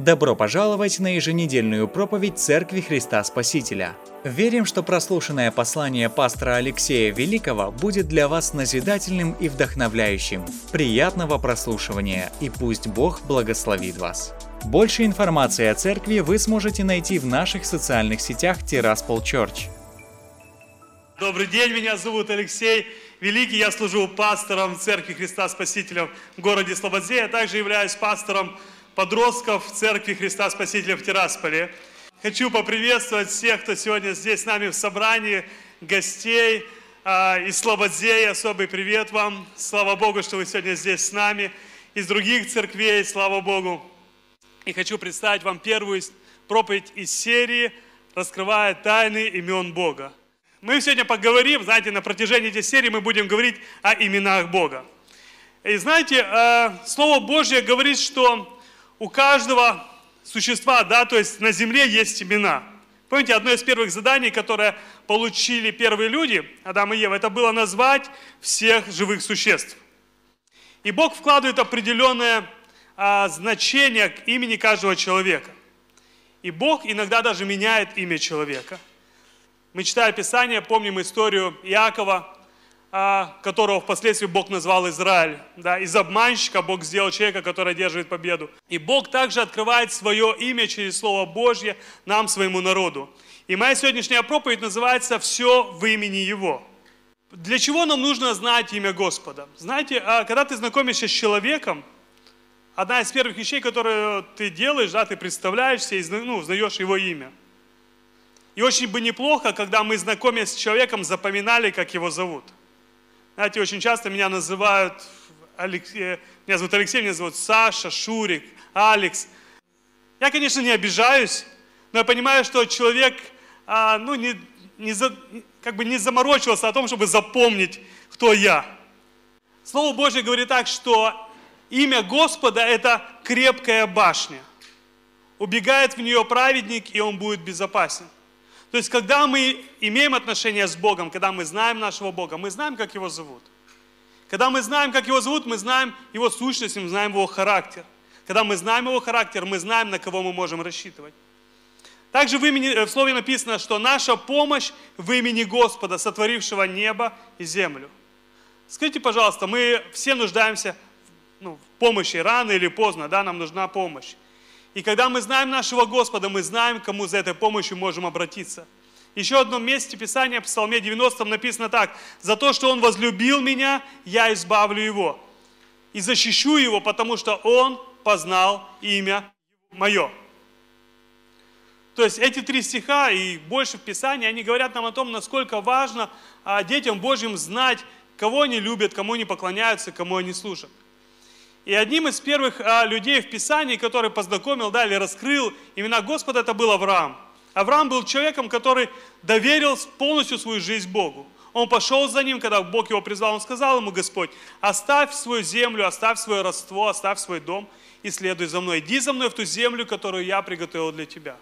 Добро пожаловать на еженедельную проповедь Церкви Христа Спасителя. Верим, что прослушанное послание пастора Алексея Великого будет для вас назидательным и вдохновляющим. Приятного прослушивания и пусть Бог благословит вас. Больше информации о церкви вы сможете найти в наших социальных сетях Тираспол Church. Добрый день, меня зовут Алексей Великий, я служу пастором Церкви Христа Спасителя в городе Слободзе, я также являюсь пастором подростков Церкви Христа Спасителя в Тирасполе. Хочу поприветствовать всех, кто сегодня здесь с нами в собрании, гостей э, из Слободзеи. Особый привет вам. Слава Богу, что вы сегодня здесь с нами. Из других церквей, слава Богу. И хочу представить вам первую проповедь из серии «Раскрывая тайны имен Бога». Мы сегодня поговорим, знаете, на протяжении этой серии мы будем говорить о именах Бога. И знаете, э, Слово Божье говорит, что у каждого существа, да, то есть на земле есть имена. Помните, одно из первых заданий, которое получили первые люди, Адам и Ева, это было назвать всех живых существ. И Бог вкладывает определенное а, значение к имени каждого человека. И Бог иногда даже меняет имя человека. Мы читая Писание, помним историю Иакова, которого впоследствии Бог назвал Израиль. Да, из обманщика Бог сделал человека, который одерживает победу. И Бог также открывает свое имя через Слово Божье нам, своему народу. И моя сегодняшняя проповедь называется «Все в имени Его». Для чего нам нужно знать имя Господа? Знаете, а, когда ты знакомишься с человеком, одна из первых вещей, которые ты делаешь, да, ты представляешься и ну, узнаешь его имя. И очень бы неплохо, когда мы, знакомясь с человеком, запоминали, как его зовут – знаете, очень часто меня называют, Алексей, меня зовут Алексей, меня зовут Саша, Шурик, Алекс. Я, конечно, не обижаюсь, но я понимаю, что человек а, ну, не, не, за, как бы не заморочился о том, чтобы запомнить, кто я. Слово Божье говорит так, что имя Господа – это крепкая башня. Убегает в нее праведник, и он будет безопасен. То есть, когда мы имеем отношения с Богом, когда мы знаем нашего Бога, мы знаем, как Его зовут. Когда мы знаем, как Его зовут, мы знаем Его сущность, мы знаем Его характер. Когда мы знаем Его характер, мы знаем, на кого мы можем рассчитывать. Также в, имени, э, в слове написано, что наша помощь в имени Господа, сотворившего небо и землю. Скажите, пожалуйста, мы все нуждаемся ну, в помощи рано или поздно, да, нам нужна помощь. И когда мы знаем нашего Господа, мы знаем, кому за этой помощью можем обратиться. Еще в одном месте Писания, в Псалме 90 написано так. «За то, что Он возлюбил меня, я избавлю Его и защищу Его, потому что Он познал имя Мое». То есть эти три стиха и больше в Писании, они говорят нам о том, насколько важно а, детям Божьим знать, кого они любят, кому они поклоняются, кому они служат. И одним из первых а, людей в Писании, который познакомил, да, или раскрыл имена Господа, это был Авраам. Авраам был человеком, который доверил полностью свою жизнь Богу. Он пошел за ним, когда Бог его призвал, он сказал ему, Господь, оставь свою землю, оставь свое родство, оставь свой дом и следуй за мной. Иди за мной в ту землю, которую я приготовил для тебя.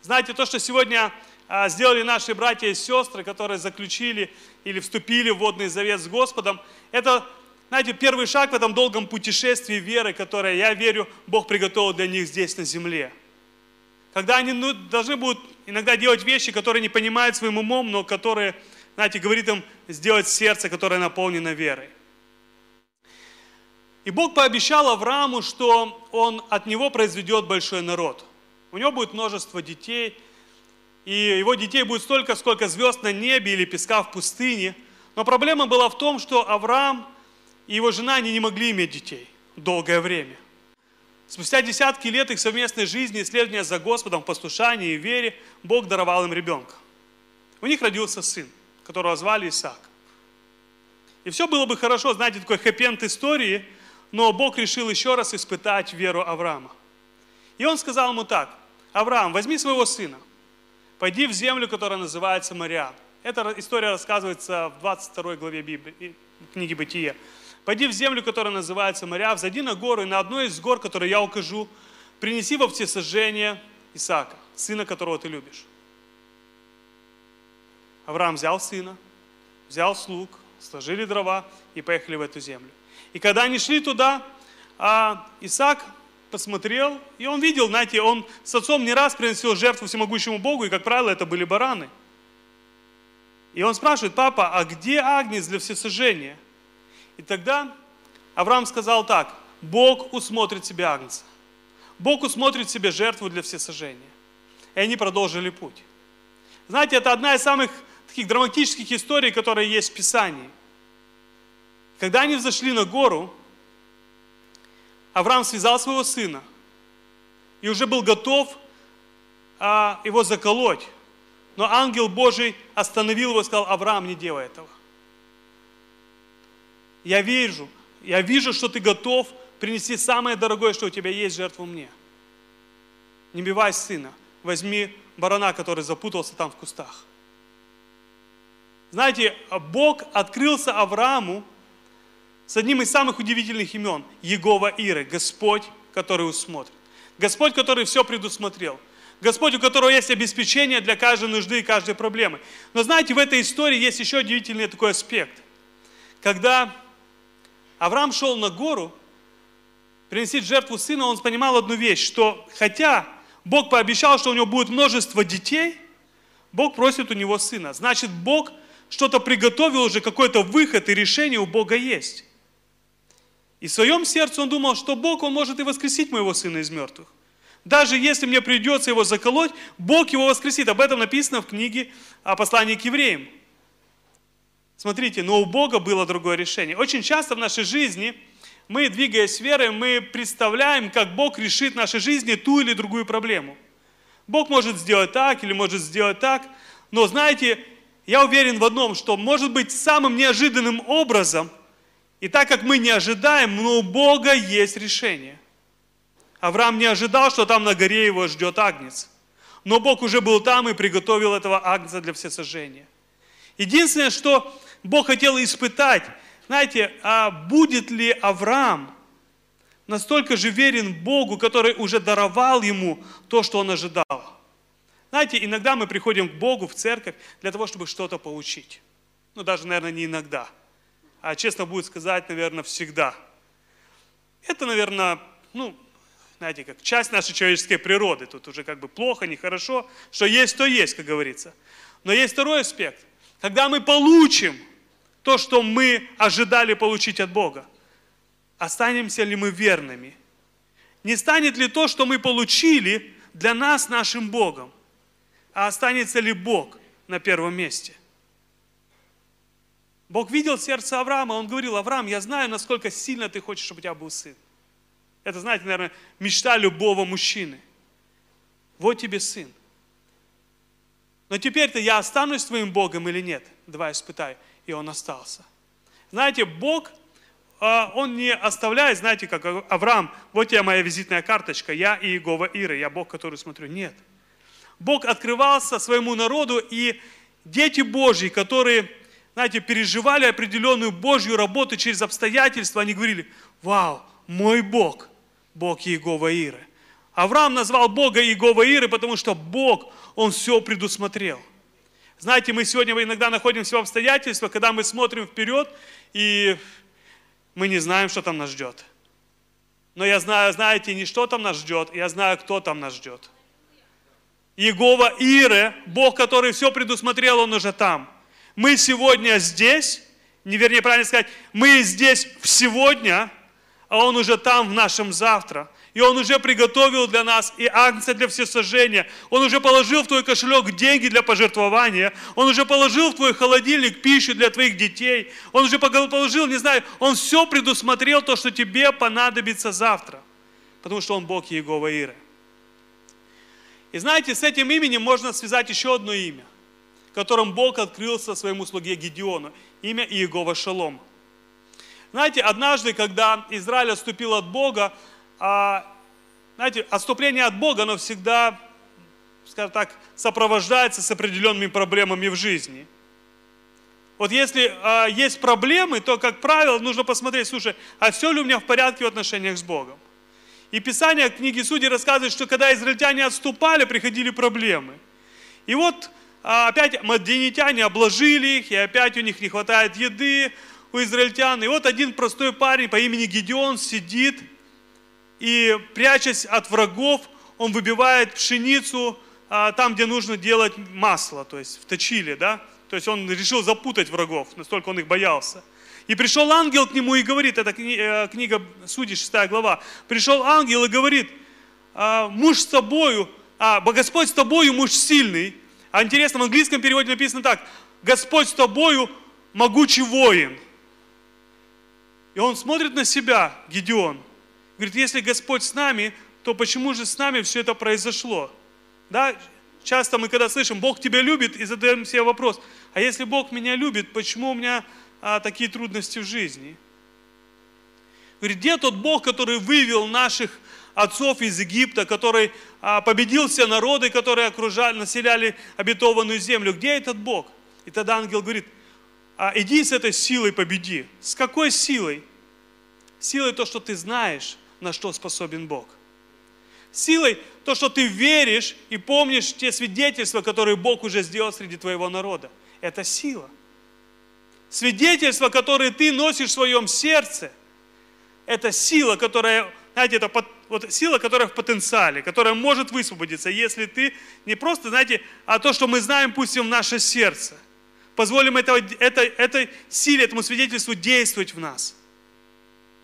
Знаете, то, что сегодня а, сделали наши братья и сестры, которые заключили или вступили в водный завет с Господом, это знаете, первый шаг в этом долгом путешествии веры, которое, я верю, Бог приготовил для них здесь, на земле. Когда они ну, должны будут иногда делать вещи, которые не понимают своим умом, но которые, знаете, говорит им сделать сердце, которое наполнено верой. И Бог пообещал Аврааму, что он от него произведет большой народ. У него будет множество детей, и его детей будет столько, сколько звезд на небе или песка в пустыне. Но проблема была в том, что Авраам – и его жена, они не могли иметь детей долгое время. Спустя десятки лет их совместной жизни, исследования за Господом, послушании и вере, Бог даровал им ребенка. У них родился сын, которого звали Исаак. И все было бы хорошо, знаете, такой хэппи истории, но Бог решил еще раз испытать веру Авраама. И он сказал ему так, Авраам, возьми своего сына, пойди в землю, которая называется Мариам. Эта история рассказывается в 22 главе Библии, книги Бытия. Пойди в землю, которая называется моря, взойди на гору, и на одной из гор, которые я укажу, принеси во всесожжение Исаака, сына, которого ты любишь. Авраам взял сына, взял слуг, сложили дрова и поехали в эту землю. И когда они шли туда, а Исаак посмотрел, и он видел, знаете, он с отцом не раз приносил жертву всемогущему Богу, и, как правило, это были бараны. И он спрашивает, папа, а где агнец для всесожжения? И тогда Авраам сказал так, Бог усмотрит себе агнца. Бог усмотрит себе жертву для всесожжения. И они продолжили путь. Знаете, это одна из самых таких драматических историй, которые есть в Писании. Когда они взошли на гору, Авраам связал своего сына и уже был готов а, его заколоть. Но ангел Божий остановил его и сказал, Авраам, не делай этого. Я вижу, я вижу, что ты готов принести самое дорогое, что у тебя есть, жертву мне. Не бивай сына, возьми барана, который запутался там в кустах. Знаете, Бог открылся Аврааму с одним из самых удивительных имен – Егова Иры, Господь, который усмотрит. Господь, который все предусмотрел. Господь, у которого есть обеспечение для каждой нужды и каждой проблемы. Но знаете, в этой истории есть еще удивительный такой аспект. Когда Авраам шел на гору, принести жертву сына, он понимал одну вещь, что хотя Бог пообещал, что у него будет множество детей, Бог просит у него сына. Значит, Бог что-то приготовил уже, какой-то выход и решение у Бога есть. И в своем сердце он думал, что Бог, он может и воскресить моего сына из мертвых. Даже если мне придется его заколоть, Бог его воскресит. Об этом написано в книге о послании к евреям. Смотрите, но у Бога было другое решение. Очень часто в нашей жизни мы, двигаясь верой, мы представляем, как Бог решит в нашей жизни ту или другую проблему. Бог может сделать так или может сделать так, но знаете, я уверен в одном, что может быть самым неожиданным образом и так как мы не ожидаем, но у Бога есть решение. Авраам не ожидал, что там на горе его ждет агнец. Но Бог уже был там и приготовил этого агнца для всесожжения. Единственное, что Бог хотел испытать, знаете, а будет ли Авраам настолько же верен Богу, который уже даровал ему то, что он ожидал. Знаете, иногда мы приходим к Богу в церковь для того, чтобы что-то получить. Ну, даже, наверное, не иногда – а честно будет сказать, наверное, всегда. Это, наверное, ну, знаете, как часть нашей человеческой природы. Тут уже как бы плохо, нехорошо. Что есть, то есть, как говорится. Но есть второй аспект. Когда мы получим то, что мы ожидали получить от Бога, останемся ли мы верными? Не станет ли то, что мы получили, для нас нашим Богом? А останется ли Бог на первом месте? Бог видел сердце Авраама, он говорил, Авраам, я знаю, насколько сильно ты хочешь, чтобы у тебя был сын. Это, знаете, наверное, мечта любого мужчины. Вот тебе сын. Но теперь-то я останусь твоим Богом или нет? Давай испытай. И он остался. Знаете, Бог, а, он не оставляет, знаете, как Авраам, вот тебе моя визитная карточка, я Иегова Ира, я Бог, который смотрю. Нет. Бог открывался своему народу, и дети Божьи, которые знаете, переживали определенную Божью работу через обстоятельства, они говорили, вау, мой Бог, Бог Иегова Иры. Авраам назвал Бога Иегова Иры, потому что Бог, Он все предусмотрел. Знаете, мы сегодня иногда находимся в обстоятельствах, когда мы смотрим вперед, и мы не знаем, что там нас ждет. Но я знаю, знаете, не что там нас ждет, я знаю, кто там нас ждет. Иегова Иры, Бог, который все предусмотрел, Он уже там мы сегодня здесь, не вернее правильно сказать, мы здесь в сегодня, а Он уже там в нашем завтра. И Он уже приготовил для нас и акция для всесожжения. Он уже положил в твой кошелек деньги для пожертвования. Он уже положил в твой холодильник пищу для твоих детей. Он уже положил, не знаю, Он все предусмотрел, то, что тебе понадобится завтра. Потому что Он Бог Иегова Иры. И знаете, с этим именем можно связать еще одно имя – которым Бог открылся своему слуге Гедеону. Имя Иегова Шалом. Знаете, однажды, когда Израиль отступил от Бога, а, знаете, отступление от Бога, оно всегда, скажем так, сопровождается с определенными проблемами в жизни. Вот если а, есть проблемы, то, как правило, нужно посмотреть, слушай, а все ли у меня в порядке в отношениях с Богом? И Писание книги Судей рассказывает, что когда израильтяне отступали, приходили проблемы. И вот а опять мадинитяне обложили их, и опять у них не хватает еды у израильтян. И вот один простой парень по имени Гедеон сидит и, прячась от врагов, он выбивает пшеницу а, там, где нужно делать масло, то есть в точиле, да? То есть он решил запутать врагов, настолько он их боялся. И пришел ангел к нему и говорит, это э, книга Судей, 6 глава, пришел ангел и говорит, «А, муж с тобою, а Господь с тобою, муж сильный. А интересно, в английском переводе написано так, Господь с тобою, могучий воин. И он смотрит на себя, Гедеон, говорит, если Господь с нами, то почему же с нами все это произошло? Да, часто мы когда слышим, Бог тебя любит, и задаем себе вопрос, а если Бог меня любит, почему у меня а, такие трудности в жизни. Говорит, где тот Бог, который вывел наших отцов из Египта, который а, победил все народы, которые окружали, населяли обетованную землю? Где этот Бог? И тогда ангел говорит, а, иди с этой силой победи. С какой силой? Силой то, что ты знаешь, на что способен Бог. Силой то, что ты веришь и помнишь те свидетельства, которые Бог уже сделал среди твоего народа. Это сила. Свидетельства, которые ты носишь в своем сердце, это сила, которая, знаете, это вот сила, которая в потенциале, которая может высвободиться, если ты не просто, знаете, а то, что мы знаем, пустим в наше сердце. Позволим этого, это, этой силе, этому свидетельству действовать в нас.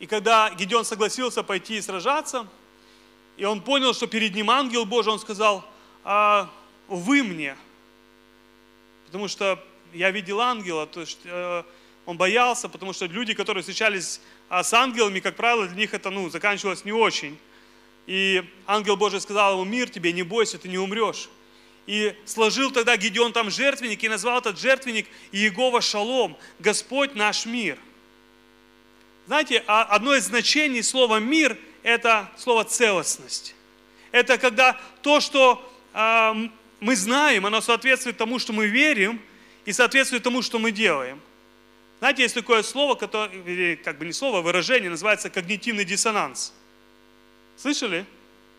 И когда Гедеон согласился пойти и сражаться, и он понял, что перед ним ангел Божий, он сказал, а, вы мне, потому что я видел ангела, то есть э, он боялся, потому что люди, которые встречались а, с ангелами, как правило, для них это ну, заканчивалось не очень. И ангел Божий сказал ему, мир тебе, не бойся, ты не умрешь. И сложил тогда Гедеон там жертвенник и назвал этот жертвенник Иегова Шалом, Господь наш мир. Знаете, а одно из значений слова мир – это слово целостность. Это когда то, что э, мы знаем, оно соответствует тому, что мы верим – и соответствует тому, что мы делаем. Знаете, есть такое слово, которое, как бы не слово, а выражение, называется когнитивный диссонанс. Слышали?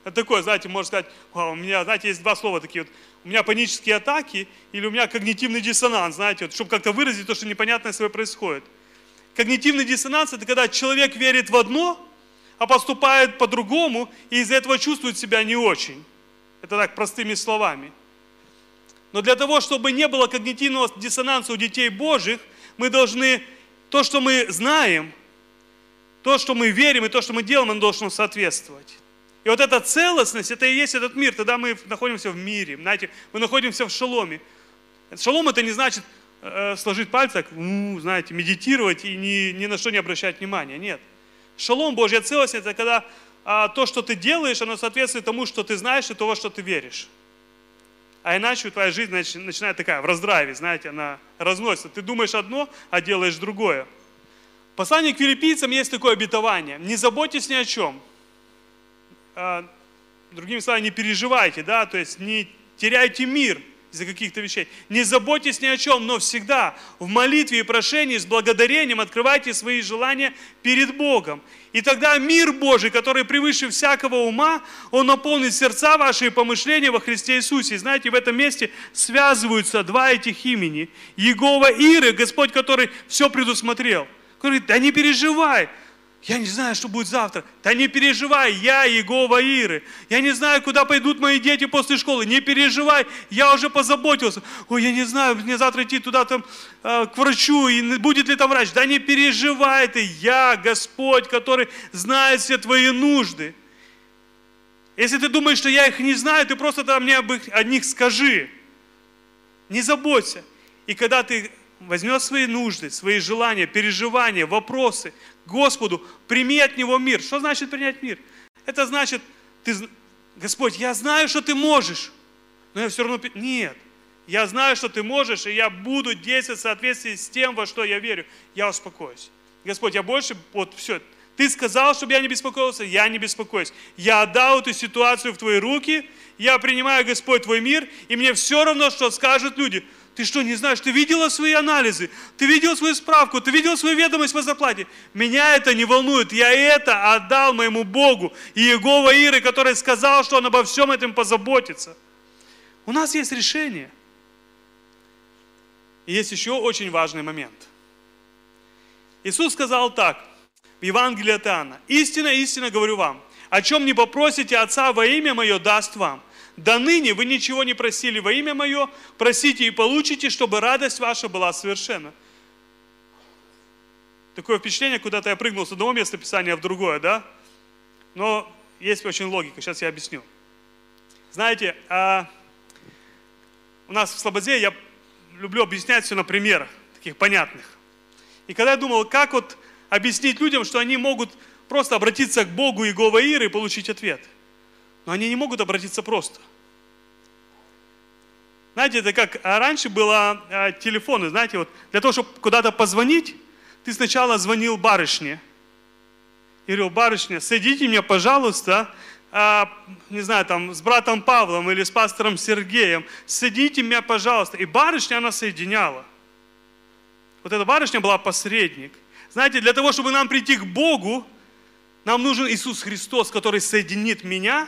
Это такое, знаете, можно сказать, у меня, знаете, есть два слова такие вот, у меня панические атаки или у меня когнитивный диссонанс, знаете, вот, чтобы как-то выразить то, что непонятное с собой происходит. Когнитивный диссонанс – это когда человек верит в одно, а поступает по-другому, и из-за этого чувствует себя не очень. Это так, простыми словами – но для того, чтобы не было когнитивного диссонанса у детей Божьих, мы должны то, что мы знаем, то, что мы верим и то, что мы делаем, оно должно соответствовать. И вот эта целостность, это и есть этот мир. Тогда мы находимся в мире, знаете, мы находимся в шаломе. Шалом это не значит э, сложить пальцы, так, ну, знаете, медитировать и ни, ни на что не обращать внимания. Нет. Шалом, Божья целость, это когда а, то, что ты делаешь, оно соответствует тому, что ты знаешь и того, что ты веришь. А иначе твоя жизнь начинает такая, в раздраве, знаете, она разносится. Ты думаешь одно, а делаешь другое. В послании к филиппийцам есть такое обетование. Не заботьтесь ни о чем. А, другими словами, не переживайте, да, то есть не теряйте мир – из-за каких-то вещей. Не заботьтесь ни о чем, но всегда в молитве и прошении с благодарением открывайте свои желания перед Богом. И тогда мир Божий, который превыше всякого ума, он наполнит сердца ваши и помышления во Христе Иисусе. И знаете, в этом месте связываются два этих имени. Егова Иры, Господь, который все предусмотрел. Говорит, да не переживай, я не знаю, что будет завтра. Да не переживай, я Иегова Иры. Я не знаю, куда пойдут мои дети после школы. Не переживай, я уже позаботился. Ой, я не знаю, мне завтра идти туда там, э, к врачу, и будет ли там врач. Да не переживай ты, я Господь, который знает все твои нужды. Если ты думаешь, что я их не знаю, ты просто там мне о них скажи. Не заботься. И когда ты возьмет свои нужды, свои желания, переживания, вопросы Господу, прими от Него мир. Что значит принять мир? Это значит, ты, Господь, я знаю, что Ты можешь, но я все равно... Нет, я знаю, что Ты можешь, и я буду действовать в соответствии с тем, во что я верю. Я успокоюсь. Господь, я больше, вот все, Ты сказал, чтобы я не беспокоился, я не беспокоюсь. Я отдал эту ситуацию в Твои руки, я принимаю, Господь, Твой мир, и мне все равно, что скажут люди – ты что, не знаешь? Ты видела свои анализы? Ты видел свою справку? Ты видел свою ведомость по зарплате? Меня это не волнует. Я это отдал моему Богу. И Иегова Иры, который сказал, что он обо всем этом позаботится. У нас есть решение. И есть еще очень важный момент. Иисус сказал так, в Евангелии от Иоанна. «Истинно, истинно говорю вам, О чем не попросите Отца во имя Мое, даст вам. До ныне вы ничего не просили во имя Мое, просите и получите, чтобы радость ваша была совершенна. Такое впечатление, куда-то я прыгнул с одного места Писания в другое, да? Но есть очень логика, сейчас я объясню. Знаете, а у нас в Слободе я люблю объяснять все на примерах, таких понятных. И когда я думал, как вот объяснить людям, что они могут просто обратиться к Богу Иегова Иры и получить ответ. Но они не могут обратиться просто. Знаете, это как а раньше было а, телефоны, знаете, вот для того, чтобы куда-то позвонить, ты сначала звонил барышне. И говорил, барышня, садите меня, пожалуйста, а, не знаю, там, с братом Павлом или с пастором Сергеем, садите меня, пожалуйста. И барышня, она соединяла. Вот эта барышня была посредник. Знаете, для того, чтобы нам прийти к Богу, нам нужен Иисус Христос, который соединит меня,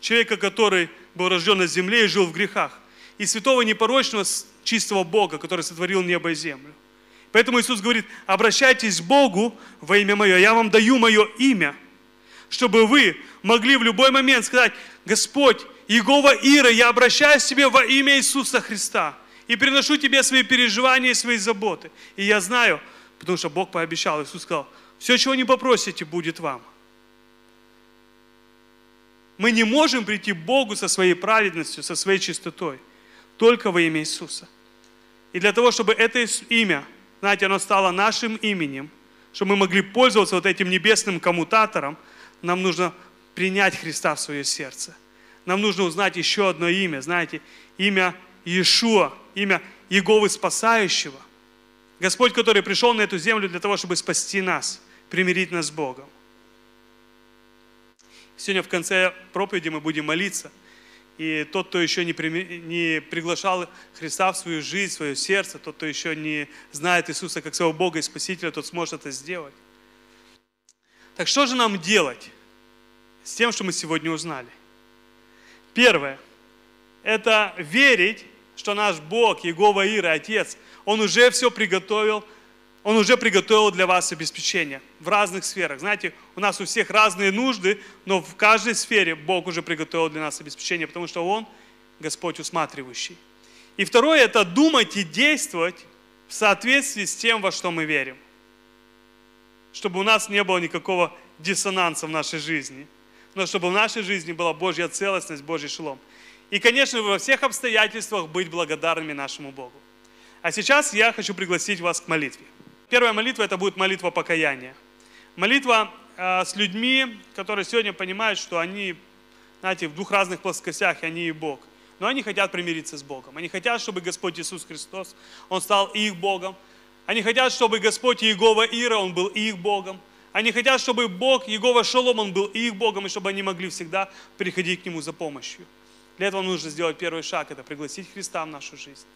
человека, который был рожден на земле и жил в грехах, и святого непорочного чистого Бога, который сотворил небо и землю. Поэтому Иисус говорит, обращайтесь к Богу во имя Мое, я вам даю Мое имя, чтобы вы могли в любой момент сказать, Господь, Иегова Ира, я обращаюсь к Тебе во имя Иисуса Христа и приношу Тебе свои переживания и свои заботы. И я знаю, потому что Бог пообещал, Иисус сказал, все, чего не попросите, будет вам. Мы не можем прийти к Богу со своей праведностью, со своей чистотой, только во имя Иисуса. И для того, чтобы это имя, знаете, оно стало нашим именем, чтобы мы могли пользоваться вот этим небесным коммутатором, нам нужно принять Христа в свое сердце. Нам нужно узнать еще одно имя, знаете, имя Иешуа, имя Иеговы Спасающего. Господь, который пришел на эту землю для того, чтобы спасти нас – примирить нас с Богом. Сегодня в конце проповеди мы будем молиться. И тот, кто еще не, не приглашал Христа в свою жизнь, в свое сердце, тот, кто еще не знает Иисуса как своего Бога и Спасителя, тот сможет это сделать. Так что же нам делать с тем, что мы сегодня узнали? Первое – это верить, что наш Бог, Иегова Ира, Отец, Он уже все приготовил – он уже приготовил для вас обеспечение в разных сферах. Знаете, у нас у всех разные нужды, но в каждой сфере Бог уже приготовил для нас обеспечение, потому что Он Господь усматривающий. И второе – это думать и действовать в соответствии с тем, во что мы верим. Чтобы у нас не было никакого диссонанса в нашей жизни, но чтобы в нашей жизни была Божья целостность, Божий шелом. И, конечно, во всех обстоятельствах быть благодарными нашему Богу. А сейчас я хочу пригласить вас к молитве. Первая молитва – это будет молитва покаяния. Молитва э, с людьми, которые сегодня понимают, что они, знаете, в двух разных плоскостях, и они и Бог. Но они хотят примириться с Богом. Они хотят, чтобы Господь Иисус Христос, Он стал их Богом. Они хотят, чтобы Господь Иегова Ира, Он был их Богом. Они хотят, чтобы Бог, Иегова Шалом, Он был их Богом, и чтобы они могли всегда приходить к Нему за помощью. Для этого нужно сделать первый шаг, это пригласить Христа в нашу жизнь.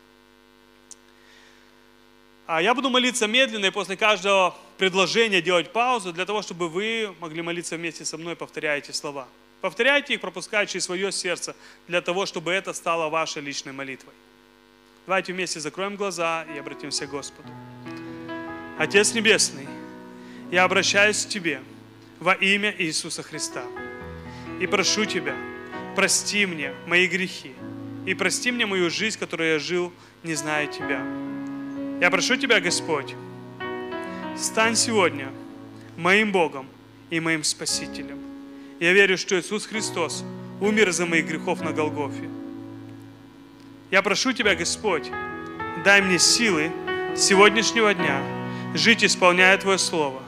А я буду молиться медленно и после каждого предложения делать паузу для того, чтобы вы могли молиться вместе со мной, повторяя эти слова. Повторяйте их, пропуская через свое сердце, для того, чтобы это стало вашей личной молитвой. Давайте вместе закроем глаза и обратимся к Господу. Отец Небесный, я обращаюсь к Тебе во имя Иисуса Христа и прошу Тебя, прости мне мои грехи и прости мне мою жизнь, которую я жил, не зная Тебя. Я прошу Тебя, Господь, стань сегодня моим Богом и моим Спасителем. Я верю, что Иисус Христос умер за моих грехов на Голгофе. Я прошу Тебя, Господь, дай мне силы сегодняшнего дня жить, исполняя Твое Слово.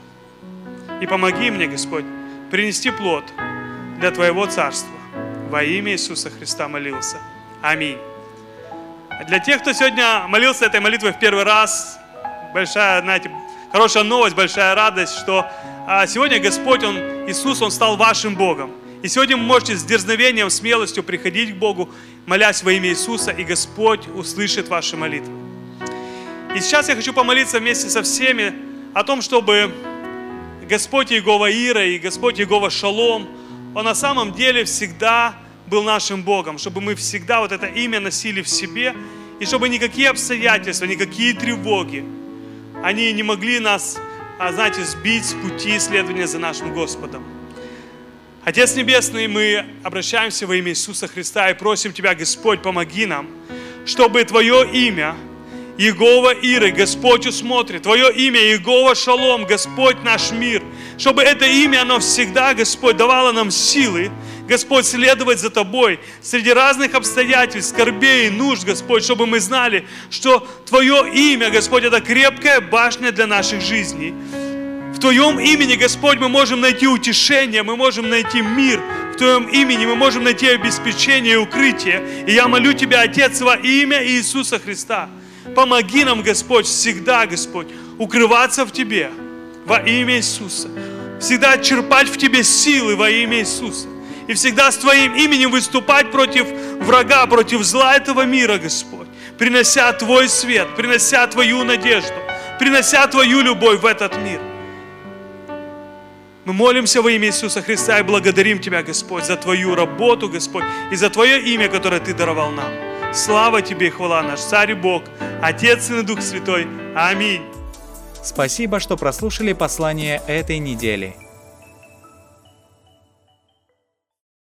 И помоги мне, Господь, принести плод для Твоего Царства. Во имя Иисуса Христа молился. Аминь. Для тех, кто сегодня молился этой молитвой в первый раз, большая, знаете, хорошая новость, большая радость, что а, сегодня Господь, Он, Иисус, Он стал вашим Богом. И сегодня вы можете с дерзновением, смелостью приходить к Богу, молясь во имя Иисуса, и Господь услышит ваши молитвы. И сейчас я хочу помолиться вместе со всеми о том, чтобы Господь Иегова Ира и Господь Иегова Шалом, Он на самом деле всегда был нашим Богом, чтобы мы всегда вот это имя носили в себе, и чтобы никакие обстоятельства, никакие тревоги, они не могли нас, а, знаете, сбить с пути исследования за нашим Господом. Отец Небесный, мы обращаемся во имя Иисуса Христа и просим Тебя, Господь, помоги нам, чтобы Твое имя, Иегова Иры, Господь усмотрит, Твое имя Иегова Шалом, Господь наш мир, чтобы это имя, оно всегда, Господь, давало нам силы, Господь, следовать за Тобой среди разных обстоятельств, скорбей и нужд, Господь, чтобы мы знали, что Твое имя, Господь, это крепкая башня для наших жизней. В Твоем имени, Господь, мы можем найти утешение, мы можем найти мир. В Твоем имени мы можем найти обеспечение и укрытие. И я молю Тебя, Отец, во имя Иисуса Христа. Помоги нам, Господь, всегда, Господь, укрываться в Тебе во имя Иисуса. Всегда черпать в Тебе силы во имя Иисуса и всегда с Твоим именем выступать против врага, против зла этого мира, Господь, принося Твой свет, принося Твою надежду, принося Твою любовь в этот мир. Мы молимся во имя Иисуса Христа и благодарим Тебя, Господь, за Твою работу, Господь, и за Твое имя, которое Ты даровал нам. Слава Тебе и хвала наш Царь и Бог, Отец и Дух Святой. Аминь. Спасибо, что прослушали послание этой недели.